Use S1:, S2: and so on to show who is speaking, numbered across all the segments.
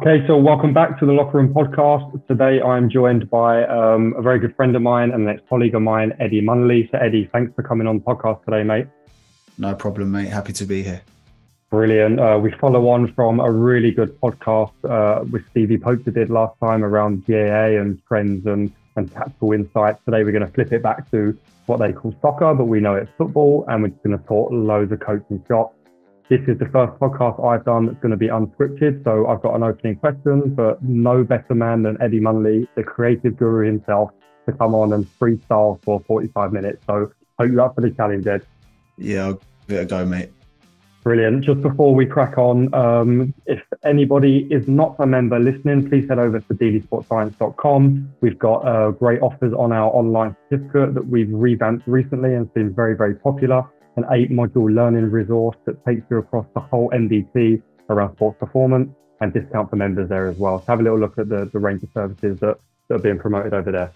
S1: Okay, so welcome back to the Locker Room podcast. Today I'm joined by um, a very good friend of mine and an ex-colleague of mine, Eddie Munnelly. So Eddie, thanks for coming on the podcast today, mate.
S2: No problem, mate. Happy to be here.
S1: Brilliant. Uh, we follow on from a really good podcast uh, with Stevie Poacher did last time around GAA and trends and, and tactical insights. Today we're going to flip it back to what they call soccer, but we know it's football, and we're going to talk loads of coaching shots this is the first podcast I've done that's going to be unscripted. So I've got an opening question, but no better man than Eddie Munnelly, the creative guru himself, to come on and freestyle for 45 minutes. So hope you're up for the challenge, Ed.
S2: Yeah, I'll give it a go, mate.
S1: Brilliant. Just before we crack on, um, if anybody is not a member listening, please head over to deelysportscience.com. We've got uh, great offers on our online certificate that we've revamped recently and it's been very, very popular an eight module learning resource that takes you across the whole MDT around sports performance and discount for members there as well. So have a little look at the, the range of services that, that are being promoted over there.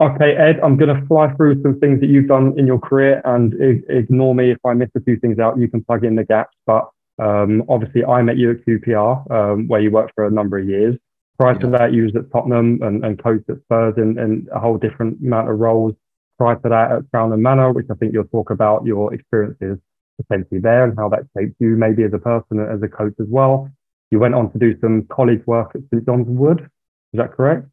S1: Okay, Ed, I'm going to fly through some things that you've done in your career and ignore me if I miss a few things out. You can plug in the gaps. But um, obviously, I met you at QPR, um, where you worked for a number of years. Prior to that, you was at Tottenham and, and coached at Spurs in, in a whole different amount of roles. Prior to that, at Crown and Manor, which I think you'll talk about your experiences potentially there and how that shaped you, maybe as a person and as a coach as well. You went on to do some college work at St John's Wood. Is that correct?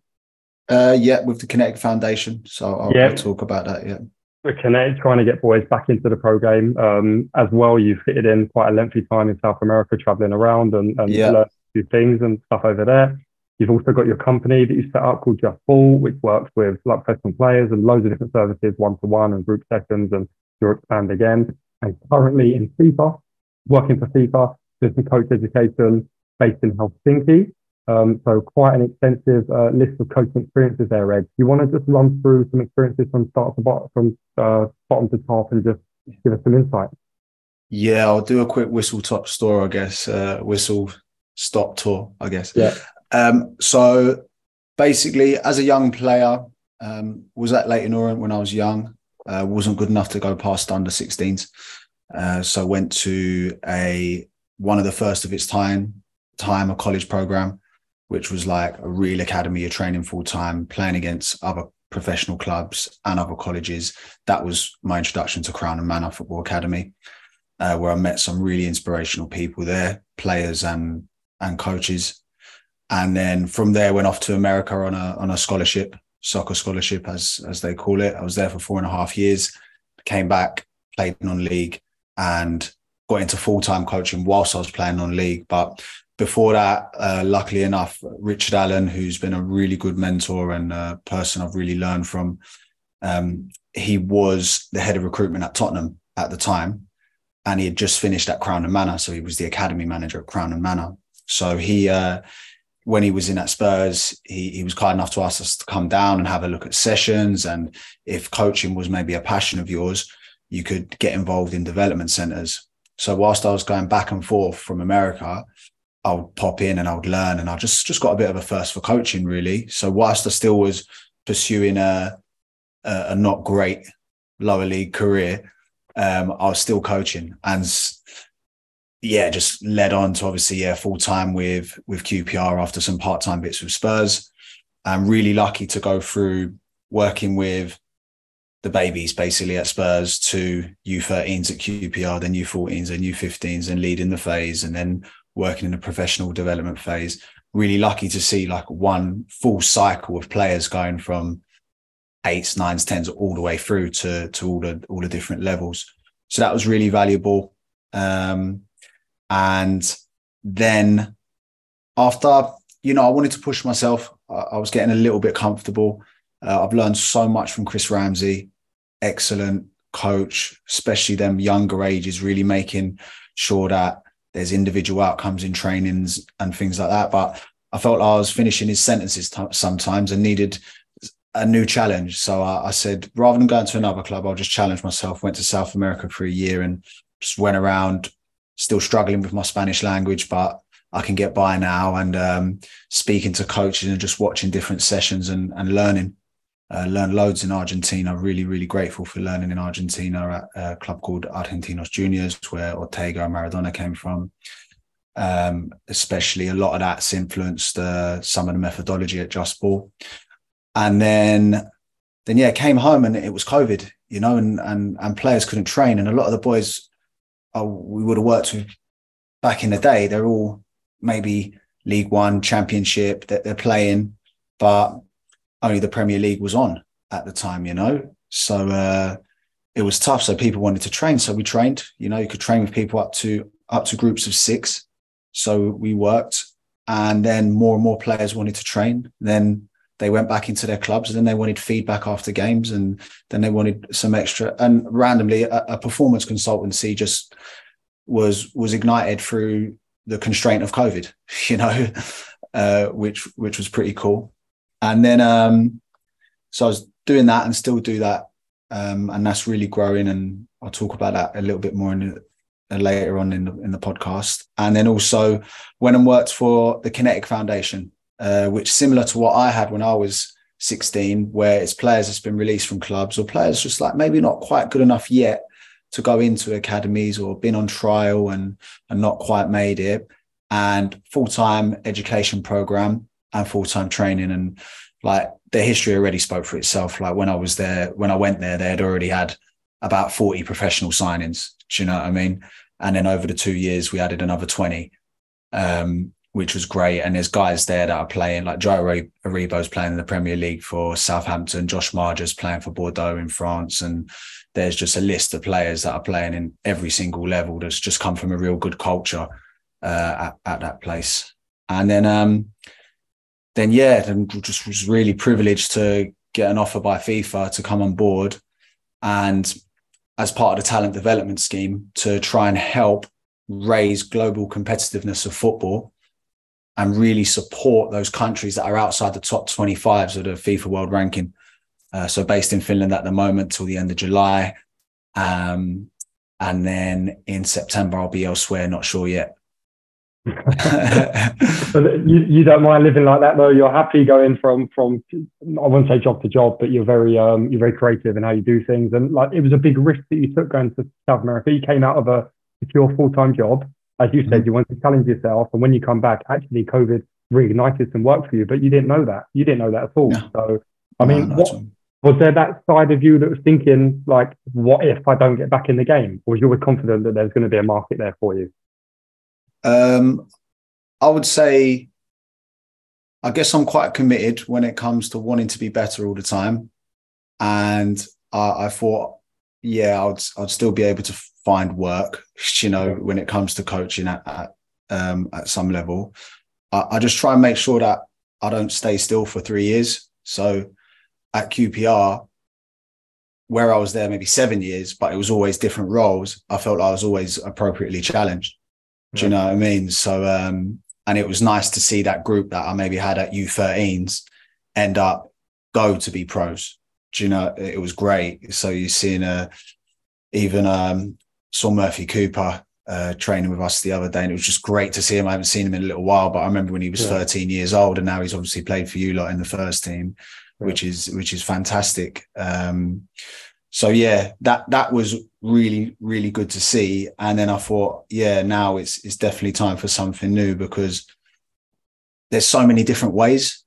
S2: Uh, yeah, with the Kinetic Foundation. So I'll, yeah. I'll talk about that. Yeah.
S1: The Kinetic, trying to get boys back into the pro game. Um, as well, you've fitted in quite a lengthy time in South America, traveling around and, and yeah. few things and stuff over there. You've also got your company that you set up called Just Ball, which works with like professional players and loads of different services, one to one and group sessions, and you're expand again. And currently in FIFA, working for FIFA, doing some coach education based in Helsinki. Um, so quite an extensive uh, list of coaching experiences there, Ed. Do you want to just run through some experiences from start to bottom, from uh, bottom to top, and just give us some insight.
S2: Yeah, I'll do a quick whistle top store, I guess. Uh, whistle stop tour, I guess.
S1: Yeah.
S2: Um, so basically, as a young player, um, was at Leyton Orient when I was young. Uh, wasn't good enough to go past under 16s. Uh, so went to a one of the first of its time time a college program, which was like a real academy. You're training full time, playing against other professional clubs and other colleges. That was my introduction to Crown and Manor Football Academy, uh, where I met some really inspirational people there, players and and coaches and then from there went off to America on a on a scholarship, soccer scholarship as as they call it. I was there for four and a half years. Came back, played non-league, and got into full time coaching whilst I was playing non-league. But before that, uh, luckily enough, Richard Allen, who's been a really good mentor and a person I've really learned from, um, he was the head of recruitment at Tottenham at the time, and he had just finished at Crown and Manor, so he was the academy manager at Crown and Manor. So he uh, when he was in at Spurs, he, he was kind enough to ask us to come down and have a look at sessions. And if coaching was maybe a passion of yours, you could get involved in development centers. So whilst I was going back and forth from America, I would pop in and I would learn, and I just just got a bit of a thirst for coaching, really. So whilst I still was pursuing a a, a not great lower league career, um, I was still coaching, and yeah, just led on to obviously yeah full time with with QPR after some part time bits with Spurs. I'm really lucky to go through working with the babies basically at Spurs to U13s at QPR, then U14s and U15s, and leading the phase, and then working in the professional development phase. Really lucky to see like one full cycle of players going from eights, nines, tens, all the way through to to all the all the different levels. So that was really valuable. Um, and then after, you know, I wanted to push myself. I, was getting a little bit comfortable. Uh, I've learned so much from Chris Ramsey, excellent coach, especially them younger ages, really making sure that there's individual outcomes in trainings and things like that. But I felt I was finishing his sentences t- sometimes and needed a new challenge. So I, I, said, rather than going to another club, I'll just challenge myself. Went to South America for a year and just went around still struggling with my Spanish language, but I can get by now and um, speaking to coaches and just watching different sessions and, and learning. Uh, learned loads in Argentina. Really, really grateful for learning in Argentina at a club called Argentinos Juniors, where Ortega and Maradona came from. Um, especially a lot of that's influenced uh, some of the methodology at Just Ball. And then, then yeah, came home and it was COVID, you know, and and and players couldn't train, and a lot of the boys oh, we would have worked with back in the day, they're all maybe League One, Championship that they're playing, but only the Premier League was on at the time, you know. So uh, it was tough. So people wanted to train, so we trained. You know, you could train with people up to up to groups of six. So we worked, and then more and more players wanted to train. Then they went back into their clubs, and then they wanted feedback after games, and then they wanted some extra. And randomly, a, a performance consultancy just was was ignited through the constraint of COVID, you know, uh, which which was pretty cool. And then um, so I was doing that and still do that, um, and that's really growing. And I'll talk about that a little bit more in uh, later on in the in the podcast. And then also went and worked for the Kinetic Foundation, uh, which similar to what I had when I was 16, where it's players that's been released from clubs or players just like maybe not quite good enough yet to go into academies or been on trial and and not quite made it and full-time education program and full-time training. And like the history already spoke for itself. Like when i was there when i went there they had already had about 40 professional signings do you know what i mean? And then over the two years we added another 20 um, which was great. And there's guys there that are playing like joe aribo's playing in the premier league for southampton. Josh Maja's playing for bordeaux in france. And there's just a list of players that are playing in every single level that's just come from a real good culture uh, at, at, that place. And then, um, then yeah, then just was really privileged to get an offer by FIFA to come on board, and as part of the talent development scheme to try and help raise global competitiveness of football and really support those countries that are outside the top 25s of the FIFA World Ranking. Uh, so based in Finland at the moment till the end of July. Um, and then in September, I'll be elsewhere, not sure yet.
S1: you, you don't mind living like that though. You're happy going from from I won't say job to job, but you're very um you're very creative in how you do things. And like it was a big risk that you took going to South America. You came out of a secure full time job, as you said, mm-hmm. you wanted to challenge yourself. And when you come back, actually COVID reignited some work for you, but you didn't know that. You didn't know that at all. No. So I mean, no, what, was there that side of you that was thinking like, what if I don't get back in the game? Or was you always confident that there's going to be a market there for you?
S2: Um, I would say, I guess I'm quite committed when it comes to wanting to be better all the time. And I, I thought, yeah, I'd, I'd still be able to find work, you know, when it comes to coaching at, at, um, at some level. I, I just try and make sure that I don't stay still for three years. So at QPR, where I was there maybe seven years, but it was always different roles, I felt I was always appropriately challenged. Do you know what I mean? So, um, and it was nice to see that group that I maybe had at U13s end up go to be pros. Do you know? It was great. So you're seeing a, even um, saw Murphy Cooper uh, training with us the other day, and it was just great to see him. I haven't seen him in a little while, but I remember when he was yeah. 13 years old, and now he's obviously played for you lot in the first team which is which is fantastic. Um, so yeah, that that was really really good to see. And then I thought, yeah, now it's it's definitely time for something new because there's so many different ways,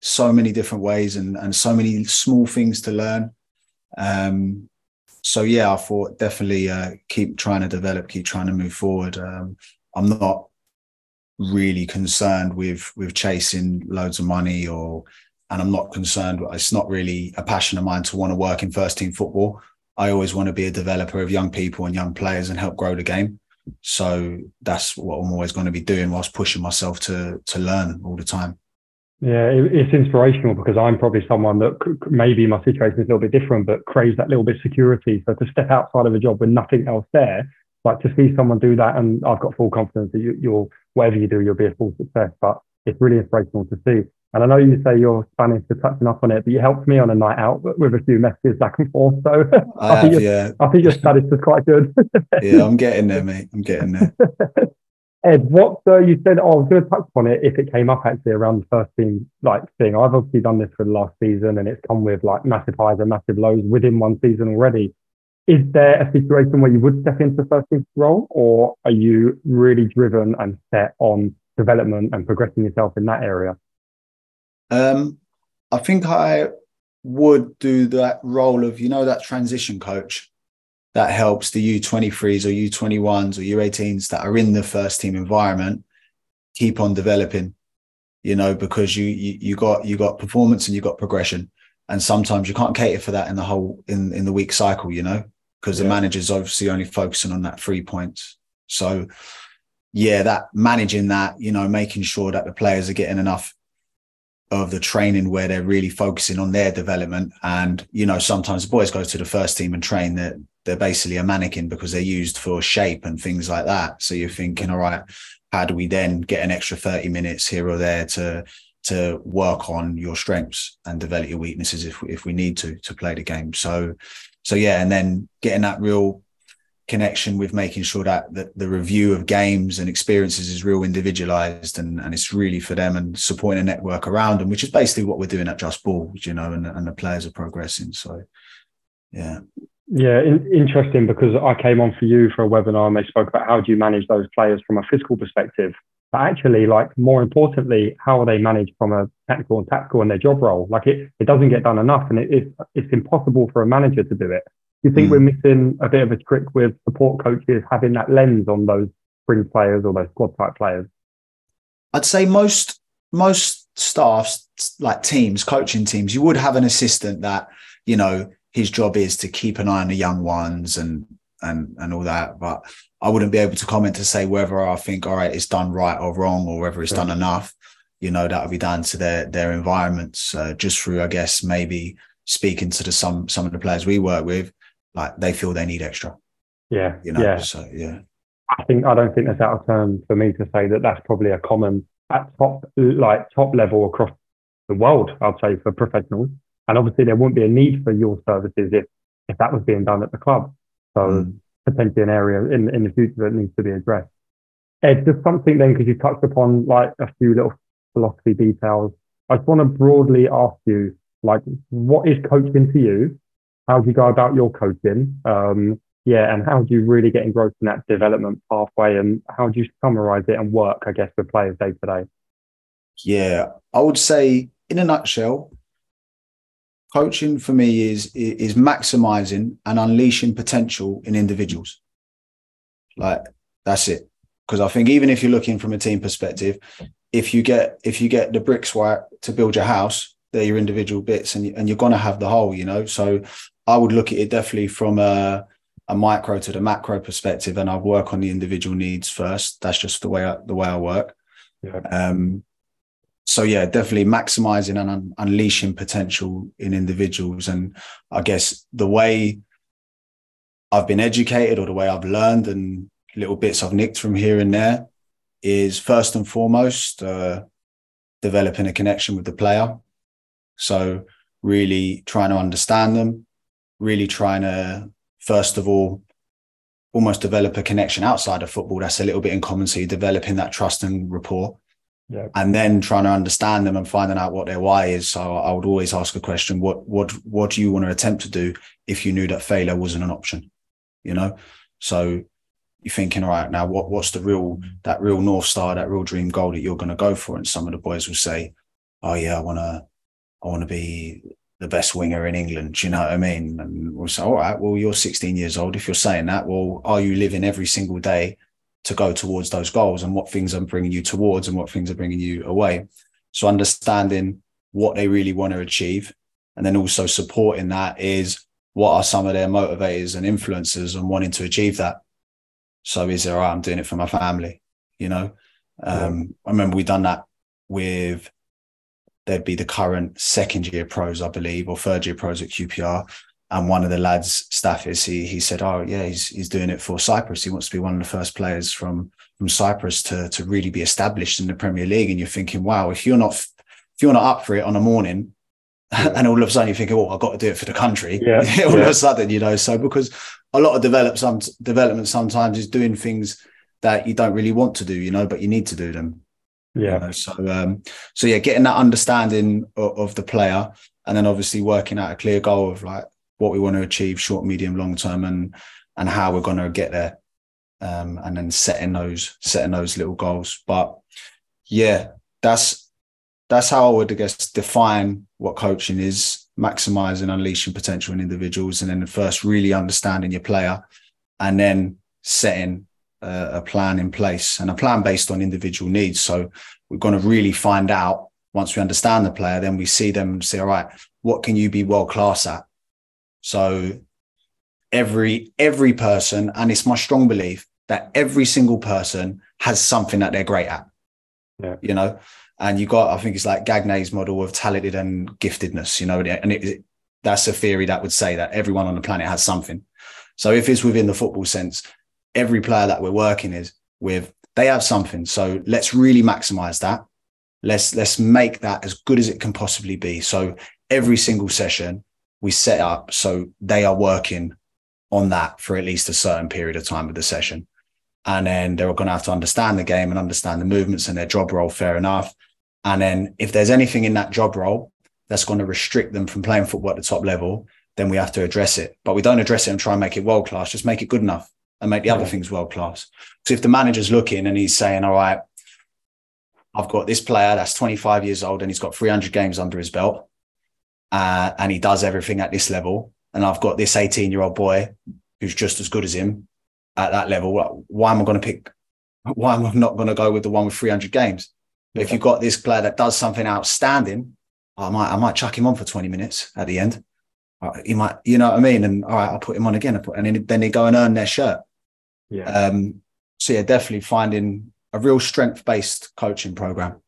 S2: so many different ways, and and so many small things to learn. Um, so yeah, I thought definitely uh, keep trying to develop, keep trying to move forward. Um, I'm not really concerned with with chasing loads of money or and I'm not concerned. It's not really a passion of mine to want to work in first team football. I always want to be a developer of young people and young players and help grow the game. So that's what I'm always going to be doing whilst pushing myself to to learn all the time.
S1: Yeah, it's inspirational because I'm probably someone that could, maybe my situation is a little bit different, but craves that little bit of security. So to step outside of a job with nothing else there, like to see someone do that, and I've got full confidence that you, will whatever you do, you'll be a full success. But it's really inspirational to see. And I know you say you're Spanish to touching up on it, but you helped me on a night out with a few messages back and forth. So I, I, think have, yeah. I think your Spanish is quite good.
S2: yeah, I'm getting there, mate. I'm getting there.
S1: Ed, what uh, you said? Oh, I was going to touch upon it if it came up actually around the first team like thing. I've obviously done this for the last season, and it's come with like massive highs and massive lows within one season already. Is there a situation where you would step into the first team role, or are you really driven and set on development and progressing yourself in that area?
S2: Um, I think I would do that role of you know that transition coach that helps the U23s or U21s or U18s that are in the first team environment keep on developing, you know, because you, you, you got, you got performance and you got progression. And sometimes you can't cater for that in the whole, in, in the week cycle, you know, because yeah. the manager's obviously only focusing on that three points. So yeah, that managing that, you know, making sure that the players are getting enough of the training where they're really focusing on their development. And, you know, sometimes the boys go to the first team and train that they're basically a mannequin because they're used for shape and things like that. So you're thinking, all right, how do we then get an extra 30 minutes here or there to to work on your strengths and develop your weaknesses if if we need to to play the game. So so yeah, and then getting that real connection with making sure that the, the review of games and experiences is real individualized and, and it's really for them and supporting a network around them, which is basically what we're doing at Just Ball, you know, and, and the players are progressing. So, yeah.
S1: Yeah, in, interesting because I came on for you for a webinar and they spoke about how do you manage those players from a physical perspective. But actually, like more importantly, how are they managed from a technical and tactical in their job role? Like it, it doesn't get done enough and it, it's, it's impossible for a manager to do it you think mm. we're missing a bit of a trick with support coaches having that lens on those spring players or those squad type players?
S2: I'd say most most staffs, like teams, coaching teams, you would have an assistant that you know his job is to keep an eye on the young ones and and and all that. But I wouldn't be able to comment to say whether I think all right it's done right or wrong or whether it's yeah. done enough. You know that would be down to their their environments, uh, just through I guess maybe speaking to the some some of the players we work with like they feel they need extra.
S1: Yeah.
S2: You know,
S1: yeah.
S2: so yeah.
S1: I think I don't think that's out of turn for me to say that that's probably a common at top like top level across the world. I'd say for professionals, and obviously there wouldn't be a need for your services if if that was being done at the club. So mm. potentially an area in in the future that needs to be addressed. Ed, just something then because you touched upon like a few little philosophy details. I just want to broadly ask you, like, what is coaching to you, how do you go about your coaching? Um, yeah, and how do you really get engrossed in that development pathway, and how do you summarize it and work, I guess, with players day to day?
S2: Yeah, I would say, in a nutshell, coaching for me is is maximizing and unleashing potential in individuals. Like that's it. Because I think even if you're looking from a team perspective, if you get if you get the bricks right to build your house, they're your individual bits, and and you're gonna have the whole. You know, so I would look at it definitely from a, a micro to the macro perspective, and I work on the individual needs first. That's just the way I, the way I work. Yeah. Um, so yeah, definitely maximizing and un- unleashing potential in individuals, and I guess the way I've been educated or the way I've learned and little bits I've nicked from here and there is first and foremost uh, developing a connection with the player. So really trying to understand them, really trying to, first of all, almost develop a connection outside of football that's a little bit in common. So you're developing that trust and rapport. Yeah. And then trying to understand them and finding out what their why is. So I would always ask a question: What what what do you want to attempt to do if you knew that failure wasn't an option? You know, so you're thinking, all right, now what what's the real that real north star, that real dream goal that you're going to go for? And some of the boys will say, "Oh yeah, I want to I want to be the best winger in England. You know what I mean? And we'll say, all right, well, you're 16 years old. If you're saying that, well, are you living every single day to go towards those goals and what things are bringing you towards and what things are bringing you away? So understanding what they really want to achieve. And then also supporting that is what are some of their motivators and influences and wanting to achieve that? So is there, right, I'm doing it for my family, you know? Um, yeah. I remember we done that with they'd be the current second year pros, I believe, or third year pros at QPR. And one of the lads, Staffis, he he said, "Oh yeah, he's he's doing it for Cyprus. He wants to be one of the first players from from Cyprus to to really be established in the Premier League." And you're thinking, "Wow, if you're not if you're not up for it on a morning, yeah. and all of a sudden you think, oh, I've got to do it for the country. Yeah. all yeah. of a sudden, you know, so because a lot of develop some development sometimes is doing things that you don't really want to do, you know, but you need to do them.
S1: Yeah.
S2: You know? So, um, so yeah, getting that understanding of, of, the player, and then obviously working out a clear goal of like what we want to achieve, short, medium, long term, and and how we're going to get there, um, and then setting those setting those little goals. But yeah, that's that's how I would I guess define what coaching is: maximizing, unleashing potential in individuals, and then first really understanding your player, and then setting a, a plan in place and a plan based on individual needs. So we're going to really find out once we understand the player, then we see them and say, all right, what can you be world class at? So every every person, and it's my strong belief that every single person has something that they're great at.
S1: Yeah.
S2: You know, and you got, I think it's like Gagne's model of talented and giftedness, you know, and it, it, that's a theory that would say that everyone on the planet has something. So if it's within the football sense, every player that we're working is with, they have something. So let's really maximize that. Let's let's make that as good as it can possibly be. So every single session we set up so they are working on that for at least a certain period of time of the session. And then they're going to have to understand the game and understand the movements and their job role, fair enough. And then if there's anything in that job role that's going to restrict them from playing football at the top level, then we have to address it. But we don't address it and try and make it world class, just make it good enough and make the other things world class. So if the manager's looking and he's saying, all right, I've got this player that's 25 years old and he's got 300 games under his belt uh, and he does everything at this level. And I've got this 18 year old boy who's just as good as him at that level. Why am I going to pick? Why am I not going to go with the one with 300 games? But if you've got this player that does something outstanding, I might, I might chuck him on for 20 minutes at the end. Uh, he might, you know what I mean? And all right, I'll put him on again. Put, And then, then they go and earn their shirt.
S1: Yeah.
S2: Um, so yeah, definitely finding a real strength based coaching program.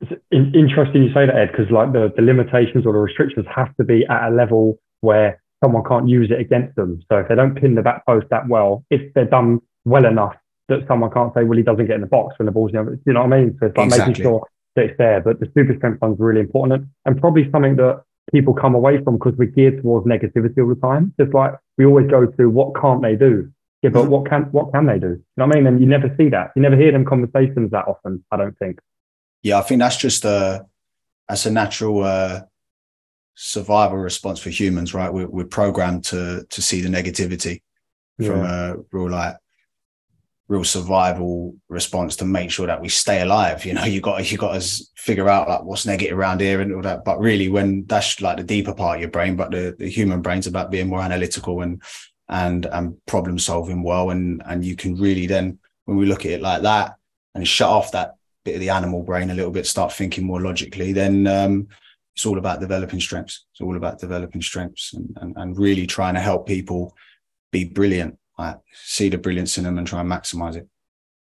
S1: It's interesting you say that, Ed, because like the, the limitations or the restrictions have to be at a level where someone can't use it against them. So if they don't pin the back post that well, if they're done well enough that someone can't say, well, he doesn't get in the box when the ball's, you know what I mean? So it's like exactly. making sure that it's there. But the super strength is really important and probably something that people come away from because we're geared towards negativity all the time. Just like we always go to what can't they do? Yeah, but what can what can they do? You know what I mean? And you never see that. You never hear them conversations that often. I don't think.
S2: Yeah, I think that's just a that's a natural uh, survival response for humans, right? We're, we're programmed to to see the negativity yeah. from a real like real survival response to make sure that we stay alive. You know, you got you got to figure out like what's negative around here and all that. But really, when that's like the deeper part of your brain, but the, the human brain's about being more analytical and and and problem solving well. And and you can really then when we look at it like that and shut off that bit of the animal brain a little bit, start thinking more logically, then um, it's all about developing strengths. It's all about developing strengths and, and, and really trying to help people be brilliant like see the brilliance in them and try and maximize it.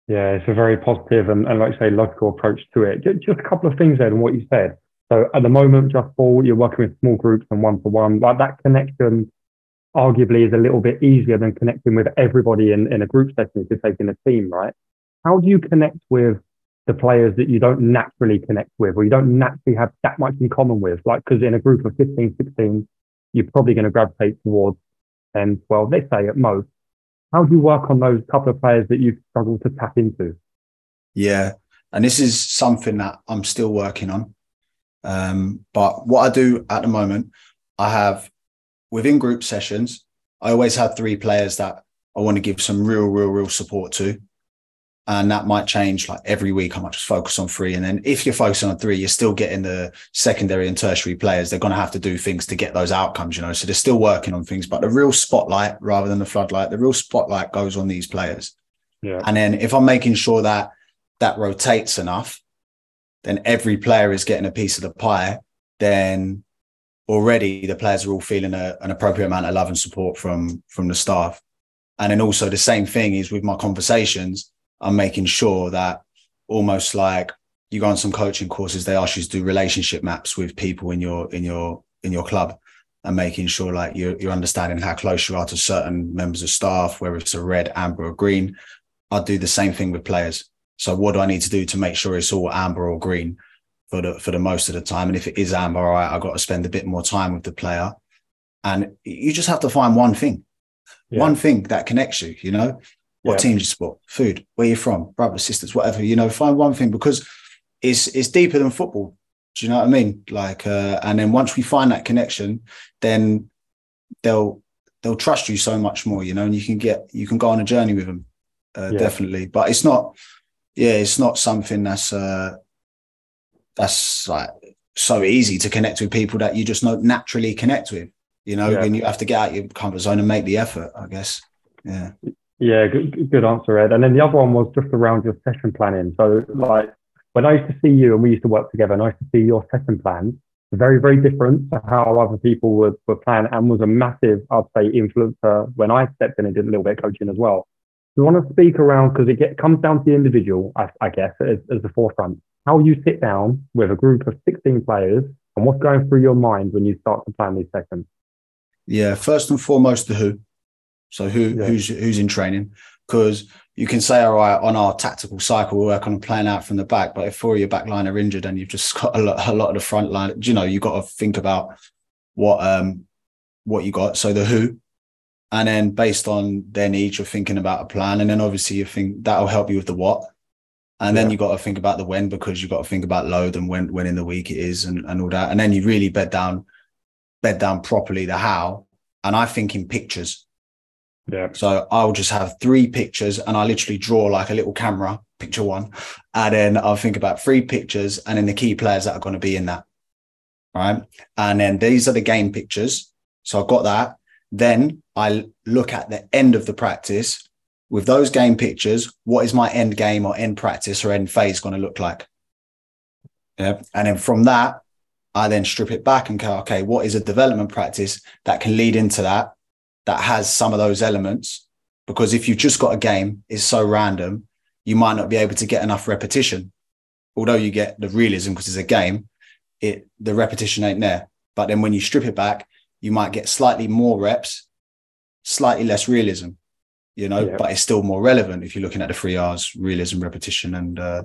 S1: Yeah, it's a very positive and, and like I say, logical approach to it. Just, just a couple of things there and what you said. So at the moment, just for you're working with small groups and one to one. Like that connection arguably is a little bit easier than connecting with everybody in, in a group setting if you're taking a team, right? How do you connect with the players that you don't naturally connect with or you don't naturally have that much in common with? Like, because in a group of 15, 16, you're probably going to gravitate towards 10, 12, let's say at most. How do you work on those couple of players that you've struggled to tap into?
S2: Yeah, and this is something that I'm still working on. Um, but what I do at the moment, I have within group sessions, I always have three players that I want to give some real, real, real support to and that might change like every week. I might just focus on three, and then if you're focusing on three, you're still getting the secondary and tertiary players. They're going to have to do things to get those outcomes, you know. So they're still working on things, but the real spotlight, rather than the floodlight, the real spotlight goes on these players.
S1: Yeah.
S2: And then if I'm making sure that that rotates enough, then every player is getting a piece of the pie. Then already the players are all feeling a, an appropriate amount of love and support from from the staff. And then also the same thing is with my conversations I'm making sure that almost like you go on some coaching courses, they ask you to do relationship maps with people in your in your in your club and making sure like you're, you're understanding how close you are to certain members of staff, whether it's a red, amber, or green. I'll do the same thing with players. So what do I need to do to make sure it's all amber or green for the for the most of the time? And if it is amber, all right, I've got to spend a bit more time with the player. And you just have to find one thing, yeah. one thing that connects you, you know? What yeah. team you support? Food. Where you're from? Brothers, sisters, whatever. You know, find one thing because it's it's deeper than football. Do you know what I mean? Like, uh, and then once we find that connection, then they'll they'll trust you so much more. You know, and you can get you can go on a journey with them, uh, yeah. definitely. But it's not, yeah, it's not something that's uh that's like so easy to connect with people that you just not naturally connect with. You know, yeah. when you have to get out your comfort zone and make the effort. I guess. Yeah.
S1: Yeah, good, good answer, Ed. And then the other one was just around your session planning. So, like, when I used to see you and we used to work together, and I used to see your session plans, very, very different to how other people would, were plan and was a massive, I'd say, influencer when I stepped in and did a little bit of coaching as well. We want to speak around because it get, comes down to the individual, I, I guess, as, as the forefront. How you sit down with a group of 16 players and what's going through your mind when you start to plan these sessions.
S2: Yeah, first and foremost, the who. So who yeah. who's who's in training? Because you can say, all right, on our tactical cycle, we work on playing out from the back. But if four of your back line are injured and you've just got a lot, a lot of the front line, you know, you've got to think about what um what you got. So the who, and then based on their needs, you're thinking about a plan. And then obviously you think that'll help you with the what. And then yeah. you got to think about the when because you've got to think about load and when when in the week it is and, and all that. And then you really bed down, bed down properly the how. And I think in pictures.
S1: Yeah.
S2: So I'll just have three pictures and I literally draw like a little camera, picture one. And then I'll think about three pictures and then the key players that are going to be in that. Right. And then these are the game pictures. So I've got that. Then I look at the end of the practice with those game pictures. What is my end game or end practice or end phase going to look like? Yeah. And then from that, I then strip it back and go, okay, what is a development practice that can lead into that? that has some of those elements. Because if you've just got a game, it's so random, you might not be able to get enough repetition. Although you get the realism because it's a game, it the repetition ain't there. But then when you strip it back, you might get slightly more reps, slightly less realism, you know, yeah. but it's still more relevant if you're looking at the three R's: realism, repetition, and uh,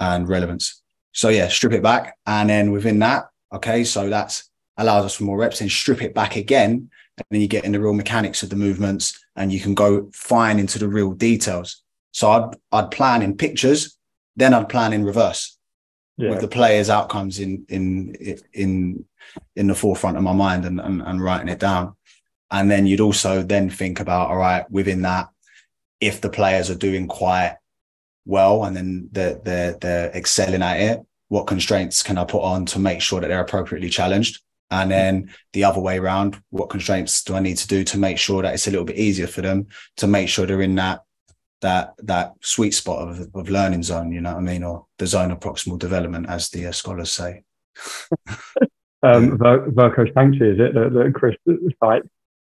S2: and relevance. So yeah, strip it back, and then within that, okay, so that allows us for more reps. And strip it back again, and then you get in the real mechanics of the movements and you can go fine into the real details. So I'd I'd plan in pictures, then I'd plan in reverse yeah. with the players' outcomes in in in in the forefront of my mind and, and and writing it down. And then you'd also then think about all right within that, if the players are doing quite well and then they're they're they're excelling at it, what constraints can I put on to make sure that they're appropriately challenged? And then the other way around, what constraints do I need to do to make sure that it's a little bit easier for them to make sure they're in that that that sweet spot of, of learning zone, you know what I mean, or the zone of proximal development, as the uh, scholars say.
S1: um, Verco Sanctuary, is it? The, the Chris site.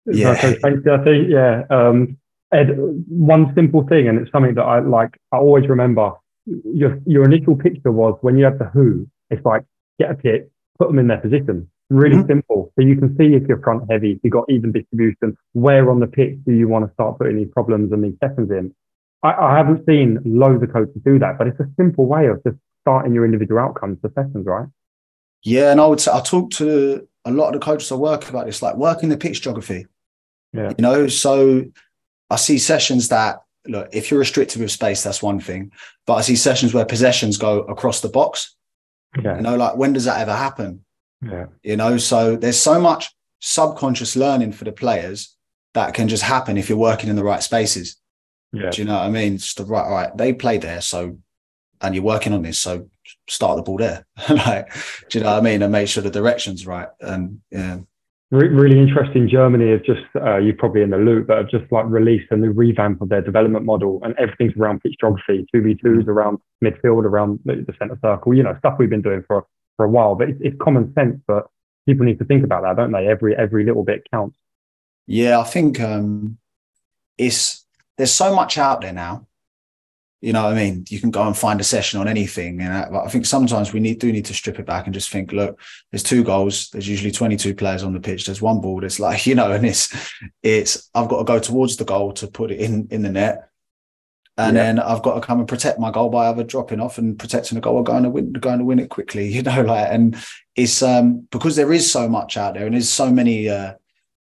S1: Yeah. Sanctuary, I think. Yeah. Um, Ed, one simple thing, and it's something that I like. I always remember. Your your initial picture was when you have the who. It's like get a pit, put them in their position. Really mm-hmm. simple. So you can see if you're front heavy, if you've got even distribution, where on the pitch do you want to start putting these problems and these sessions in? I, I haven't seen loads of coaches do that, but it's a simple way of just starting your individual outcomes for sessions, right?
S2: Yeah, and I would say I talk to a lot of the coaches I work about this, like working the pitch geography. Yeah. You know, so I see sessions that look, if you're restricted with space, that's one thing. But I see sessions where possessions go across the box. Yeah. You know, like when does that ever happen?
S1: Yeah.
S2: You know, so there's so much subconscious learning for the players that can just happen if you're working in the right spaces. Yeah. Do you know what I mean? It's the right, right. They play there, so and you're working on this, so start the ball there. like, do you know what I mean? And make sure the direction's right. And yeah.
S1: really interesting. Germany have just, uh, you're probably in the loop, but have just like released a new revamp of their development model and everything's around pitch geography, 2v2s mm. around midfield, around the, the center circle, you know, stuff we've been doing for for a while, but it's, it's common sense. But people need to think about that, don't they? Every every little bit counts.
S2: Yeah, I think um, it's there's so much out there now. You know what I mean? You can go and find a session on anything. And I, I think sometimes we need do need to strip it back and just think, look, there's two goals. There's usually 22 players on the pitch. There's one ball. It's like, you know, and it's it's I've got to go towards the goal to put it in in the net and yeah. then I've got to come and protect my goal by either dropping off and protecting the goal or going to win, going to win it quickly. You know, like, and it's um because there is so much out there and there's so many uh,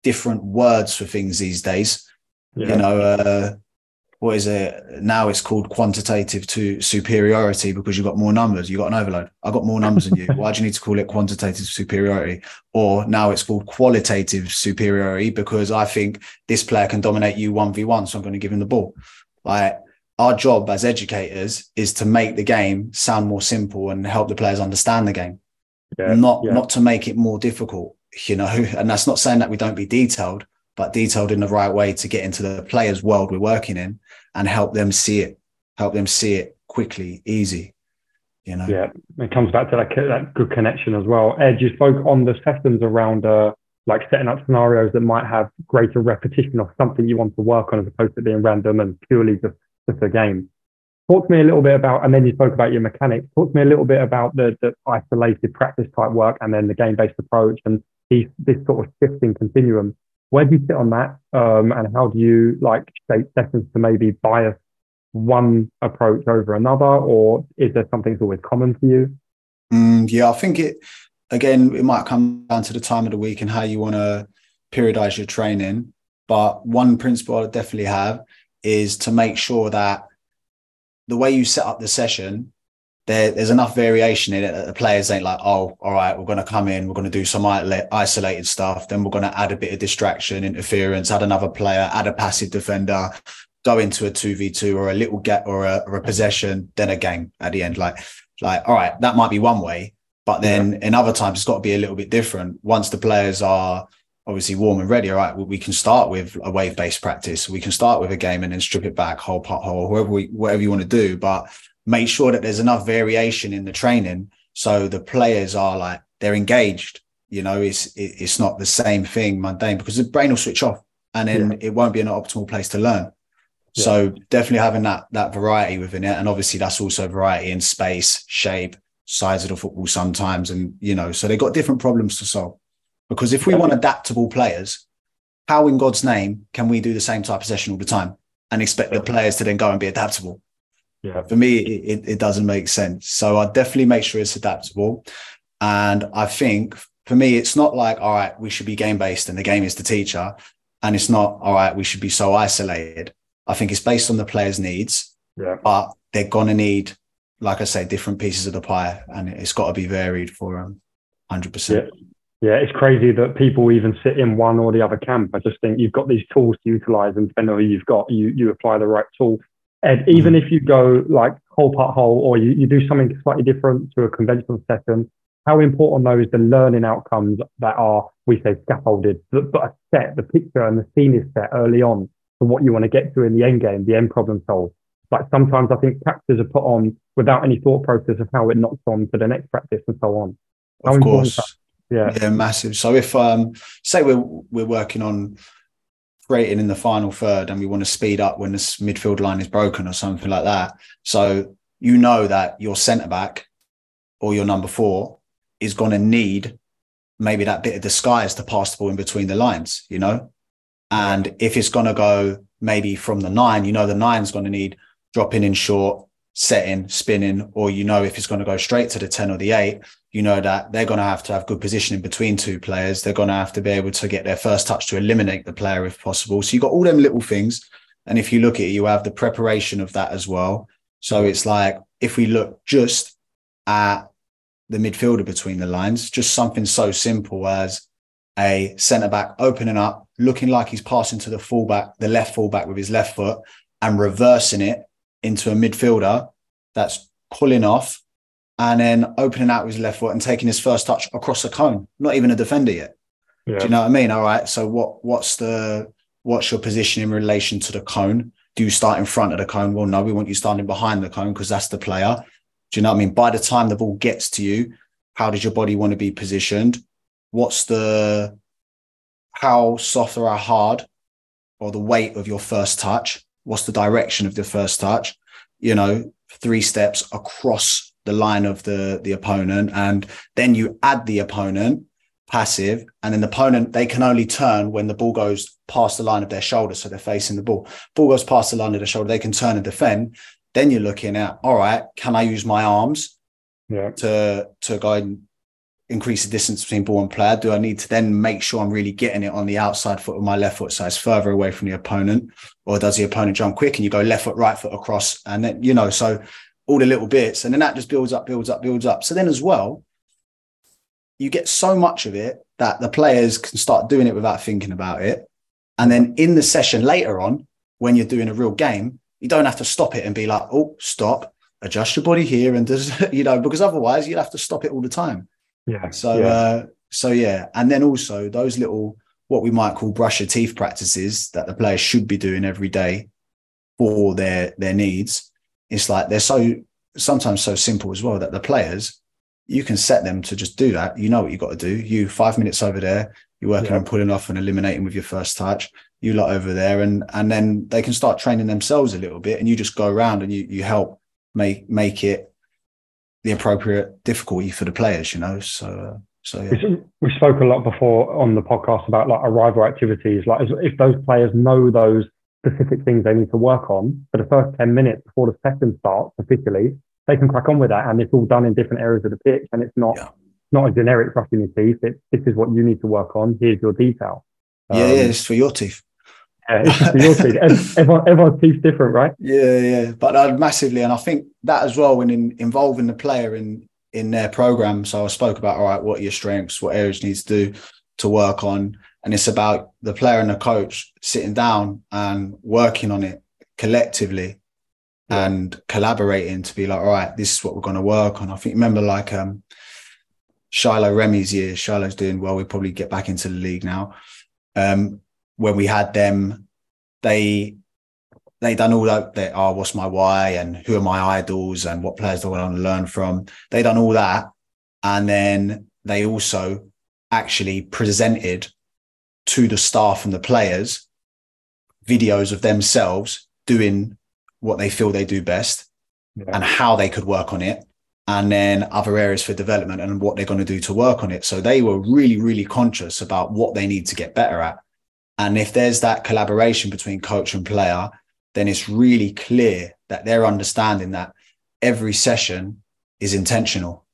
S2: different words for things these days. Yeah. You know, uh, what is it? Now it's called quantitative to superiority because you've got more numbers. You've got an overload. I've got more numbers than you. Why do you need to call it quantitative superiority? Or now it's called qualitative superiority because i think this player can dominate you 1v1 so i'm going to give him the ball. Like our job as educators is to make the game sound more simple and help the players understand the game. Yeah, not yeah. not to make it more difficult you know? And that's not saying that we don't be detailed but detailed in the right way to get into the players world we're working in and help them see it, help them see it quickly, easy. You know.
S1: Yeah, it comes back to that that good connection as well. Ed, you spoke on the sessions around uh, like setting up scenarios that might have greater repetition of something you want to work on as opposed to being random and purely just, just a game. Talk to me a little bit about, and then you spoke about your mechanics. Talk to me a little bit about the, the isolated practice type work and then the game based approach and these, this sort of shifting continuum where do you sit on that? Um, and how do you like shape sessions to maybe bias one approach over another, or is there something that's always common for you?
S2: Mm, yeah, I think it again, it might come down to the time of the week and how you want to periodize your training. But one principle I definitely have is to make sure that the way you set up the session there, there's enough variation in it that the players ain't like, oh, all right, we're going to come in, we're going to do some isolated stuff, then we're going to add a bit of distraction, interference, add another player, add a passive defender, go into a 2v2 or a little get or a, or a possession, then a game at the end. Like, like, all right, that might be one way, but then yeah. in other times it's got to be a little bit different. Once the players are obviously warm and ready, all right, we can start with a wave based practice. We can start with a game and then strip it back, whole part whole, whoever we, whatever you want to do. But make sure that there's enough variation in the training so the players are like they're engaged. You know it's it's not the same thing mundane because the brain will switch off and then yeah. it won't be an optimal place to learn. Yeah. so definitely having that that variety within it. And obviously that's also variety in space shape size of the football sometimes and you know so they've got different problems to solve. Because if we want adaptable players how in god's name can we do the same type of session all the time and expect the players to then go and be adaptable yeah. For me, it, it doesn't make sense. So I definitely make sure it's adaptable. And I think for me, it's not like, all right, we should be game based and the game is the teacher. And it's not, all right, we should be so isolated. I think it's based on the player's needs. Yeah. But they're going to need, like I say, different pieces of the pie and it's got to be varied for them 100%.
S1: Yeah. Yeah, it's crazy that people even sit in one or the other camp. I just think you've got these tools to utilize, and depending on who you've got, you you apply the right tool. And even mm-hmm. if you go like whole part whole or you, you do something slightly different to a conventional session, how important though is the learning outcomes that are, we say, scaffolded, but, but set, the picture and the scene is set early on for what you want to get to in the end game, the end problem solved. Like sometimes I think practices are put on without any thought process of how it knocks on to the next practice and so on.
S2: How of course. Yeah. yeah, massive. So if um say we're we're working on creating in the final third and we want to speed up when this midfield line is broken or something like that. So you know that your centre back or your number four is going to need maybe that bit of disguise to pass the ball in between the lines, you know? And if it's going to go maybe from the nine, you know, the nine's going to need dropping in short, setting, spinning, or you know, if it's going to go straight to the 10 or the eight, you know that they're going to have to have good positioning between two players. They're going to have to be able to get their first touch to eliminate the player if possible. So you've got all them little things. And if you look at it, you have the preparation of that as well. So it's like if we look just at the midfielder between the lines, just something so simple as a centre back opening up, looking like he's passing to the fullback, the left fullback with his left foot, and reversing it into a midfielder that's pulling off and then opening out with his left foot and taking his first touch across the cone. Not even a defender yet. Yeah. Do you know what I mean? All right. So what what's the what's your position in relation to the cone? Do you start in front of the cone? Well, no, we want you starting behind the cone because that's the player. Do you know what I mean? By the time the ball gets to you, how does your body want to be positioned? What's the how soft or how hard or the weight of your first touch? What's the direction of the first touch? You know, three steps across the line of the the opponent and then you add the opponent passive and then the opponent they can only turn when the ball goes past the line of their shoulder so they're facing the ball ball goes past the line of the shoulder they can turn and defend then you're looking at all right can i use my arms yeah. to to go and increase the distance between ball and player? Do I need to then make sure I'm really getting it on the outside foot of my left foot so it's further away from the opponent? Or does the opponent jump quick and you go left foot, right foot across? And then, you know, so all the little bits. And then that just builds up, builds up, builds up. So then as well, you get so much of it that the players can start doing it without thinking about it. And then in the session later on, when you're doing a real game, you don't have to stop it and be like, oh, stop, adjust your body here. And does, you know, because otherwise you'd have to stop it all the time.
S1: Yeah.
S2: So,
S1: yeah.
S2: Uh, so yeah. And then also those little, what we might call brush your teeth practices that the players should be doing every day for their, their needs. It's like they're so, sometimes so simple as well that the players, you can set them to just do that. You know what you got to do. You five minutes over there, you're working yeah. on pulling off and eliminating with your first touch. You lot over there, and and then they can start training themselves a little bit, and you just go around and you you help make make it the appropriate difficulty for the players, you know. So, uh, so yeah.
S1: we spoke a lot before on the podcast about like arrival activities. Like if those players know those specific things they need to work on for the first ten minutes before the session starts officially, they can crack on with that, and it's all done in different areas of the pitch, and it's not yeah. not a generic brushing your teeth. It's this is what you need to work on. Here's your detail.
S2: Um, yeah, yeah, it's for your teeth.
S1: Yeah, it's your teeth. Everyone, everyone's teeth different, right?
S2: Yeah, yeah, but uh, massively, and I think that as well when in, involving the player in in their program. So I spoke about all right, what are your strengths, what areas needs to do to work on, and it's about the player and the coach sitting down and working on it collectively yeah. and collaborating to be like, all right, this is what we're going to work on. I think remember like um Shiloh Remy's year. Shiloh's doing well. We probably get back into the league now. Um, when we had them, they they done all that. They are oh, what's my why and who are my idols and what players do I want to learn from. They done all that, and then they also actually presented to the staff and the players videos of themselves doing what they feel they do best yeah. and how they could work on it and then other areas for development and what they're going to do to work on it so they were really really conscious about what they need to get better at and if there's that collaboration between coach and player then it's really clear that they're understanding that every session is intentional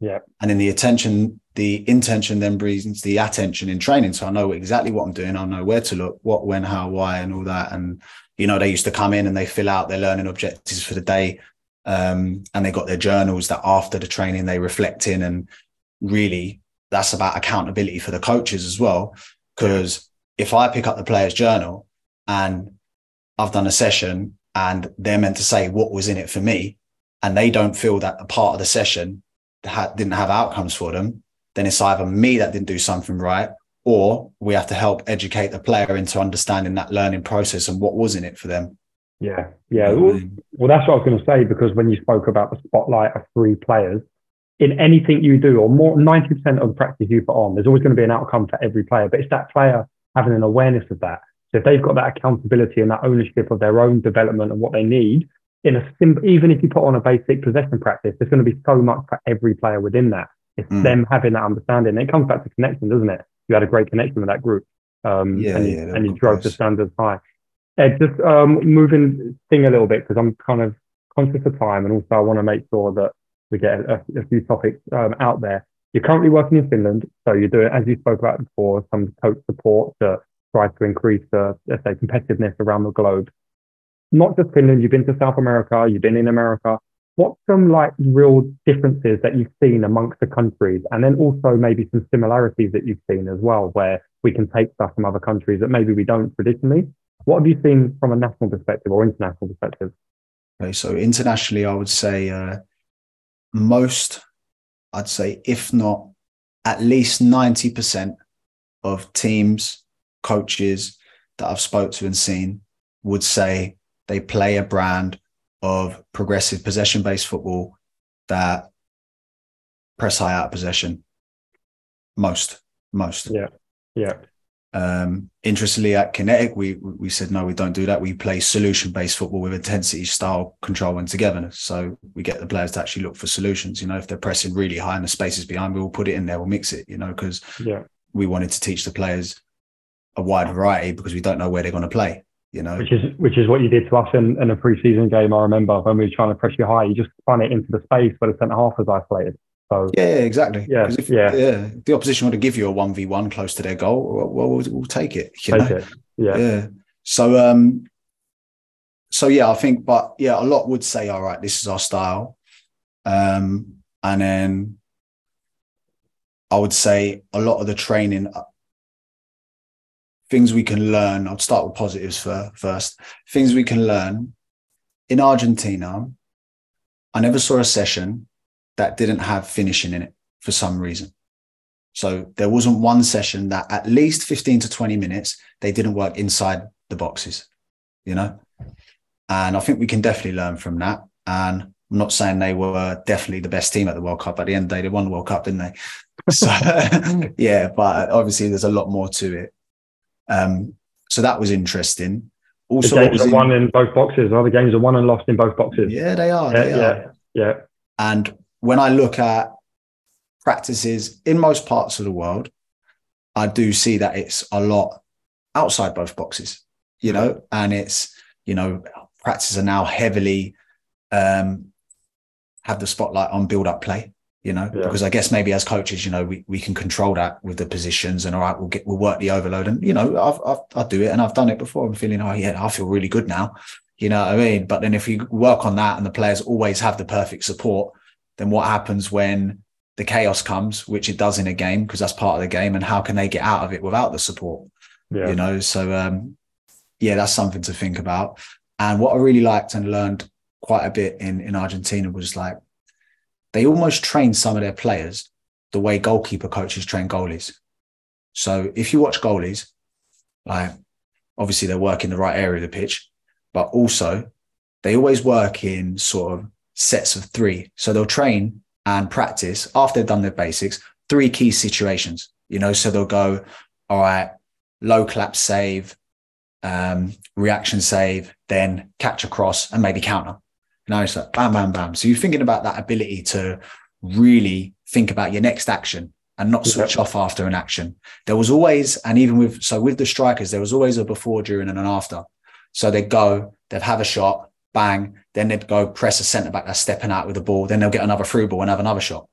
S1: yeah
S2: and in the attention the intention then brings the attention in training so i know exactly what i'm doing i know where to look what when how why and all that and you know, they used to come in and they fill out their learning objectives for the day. Um, and they got their journals that after the training they reflect in. And really, that's about accountability for the coaches as well. Because if I pick up the player's journal and I've done a session and they're meant to say what was in it for me, and they don't feel that a part of the session didn't have outcomes for them, then it's either me that didn't do something right or we have to help educate the player into understanding that learning process and what was in it for them.
S1: Yeah, yeah. Well, well, that's what I was going to say because when you spoke about the spotlight of three players, in anything you do, or more, 90% of the practice you put on, there's always going to be an outcome for every player, but it's that player having an awareness of that. So if they've got that accountability and that ownership of their own development and what they need, in a sim- even if you put on a basic possession practice, there's going to be so much for every player within that. It's mm. them having that understanding. It comes back to connection, doesn't it? you had a great connection with that group. Um,
S2: yeah,
S1: and,
S2: yeah,
S1: and you drove the standards high. Ed, just um, moving thing a little bit because I'm kind of conscious of time, and also I want to make sure that we get a, a few topics um, out there. You're currently working in Finland, so you're doing, as you spoke about before, some coach support to try to increase the, let's say, competitiveness around the globe. Not just Finland, you've been to South America, you've been in America. What's some like real differences that you've seen amongst the countries and then also maybe some similarities that you've seen as well where we can take stuff from other countries that maybe we don't traditionally? What have you seen from a national perspective or international perspective?
S2: Okay so internationally i would say uh, most i'd say if not at least 90% of teams coaches that i've spoke to and seen would say they play a brand of progressive possession based football that press high out of possession. Most, most.
S1: Yeah. Yeah.
S2: Um, interestingly, at Kinetic, we we said no, we don't do that. We play solution based football with intensity, style, control, and togetherness. So we get the players to actually look for solutions. You know, if they're pressing really high and the spaces behind, we will put it in there. We'll mix it. You know, because
S1: yeah,
S2: we wanted to teach the players a wide variety because we don't know where they're going to play you know.
S1: Which is which is what you did to us in, in a preseason game. I remember when we were trying to press you high, you just spun it into the space where the centre half was isolated. So
S2: yeah, exactly.
S1: Yeah,
S2: if,
S1: yeah.
S2: yeah. The opposition want to give you a one v one close to their goal, well, we'll, we'll take it.
S1: take know? it. Yeah.
S2: Yeah. So um, so yeah, I think, but yeah, a lot would say, all right, this is our style, um, and then I would say a lot of the training uh, things we can learn. I'll start with positives for, first. Things we can learn in Argentina. I never saw a session that didn't have finishing in it for some reason. So there wasn't one session that at least 15 to 20 minutes, they didn't work inside the boxes, you know? And I think we can definitely learn from that. And I'm not saying they were definitely the best team at the World Cup. At the end of the day, they won the World Cup, didn't they? So yeah, but obviously there's a lot more to it. Um, so that was interesting.
S1: Also, the games are in, won in both boxes. Other games are won and lost in both boxes.
S2: Yeah, they are.
S1: Yeah,
S2: they
S1: yeah, are. yeah.
S2: And when I look at practices in most parts of the world, I do see that it's a lot outside both boxes, you know, and it's, you know, practices are now heavily um, have the spotlight on build up play, you know, yeah. because I guess maybe as coaches, you know, we, we can control that with the positions and all right, we'll get, we'll work the overload and, you know, I've, I've, I do it and I've done it before. I'm feeling, oh yeah, I feel really good now. You know what I mean? But then if you work on that and the players always have the perfect support, then what happens when the chaos comes, which it does in a game because that's part of the game, and how can they get out of it without the support? Yeah. You know, so um, yeah, that's something to think about. And what I really liked and learned quite a bit in in Argentina was like they almost train some of their players the way goalkeeper coaches train goalies. So if you watch goalies, like obviously they're working the right area of the pitch, but also they always work in sort of sets of three. So they'll train and practice after they've done their basics, three key situations, you know, so they'll go, all right, low clap save, um, reaction save, then catch across and maybe counter. You know, so bam, bam, bam. So you're thinking about that ability to really think about your next action and not switch off after an action. There was always, and even with, so with the strikers, there was always a before, during, and an after. So they'd go, they'd have a shot, bang, then they'd go press a centre back that's stepping out with the ball, then they'll get another through ball and have another shot.